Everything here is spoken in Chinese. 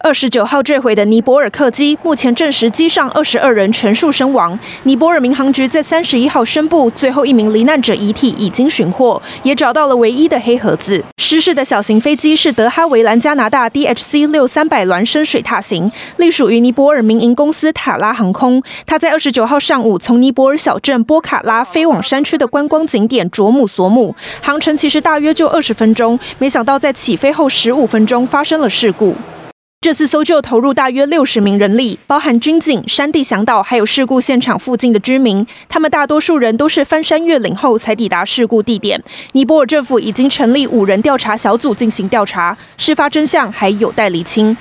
二十九号坠毁的尼泊尔客机，目前证实机上二十二人全数身亡。尼泊尔民航局在三十一号宣布，最后一名罹难者遗体已经寻获，也找到了唯一的黑盒子。失事的小型飞机是德哈维兰加拿大 DHC 六三百孪生水獭型，隶属于尼泊尔民营公司塔拉航空。它在二十九号上午从尼泊尔小镇波卡拉飞往山区的观光景点卓姆索姆，航程其实大约就二十分钟，没想到在起飞后十五分钟。发生了事故。这次搜救投入大约六十名人力，包含军警、山地向导，还有事故现场附近的居民。他们大多数人都是翻山越岭后才抵达事故地点。尼泊尔政府已经成立五人调查小组进行调查，事发真相还有待厘清。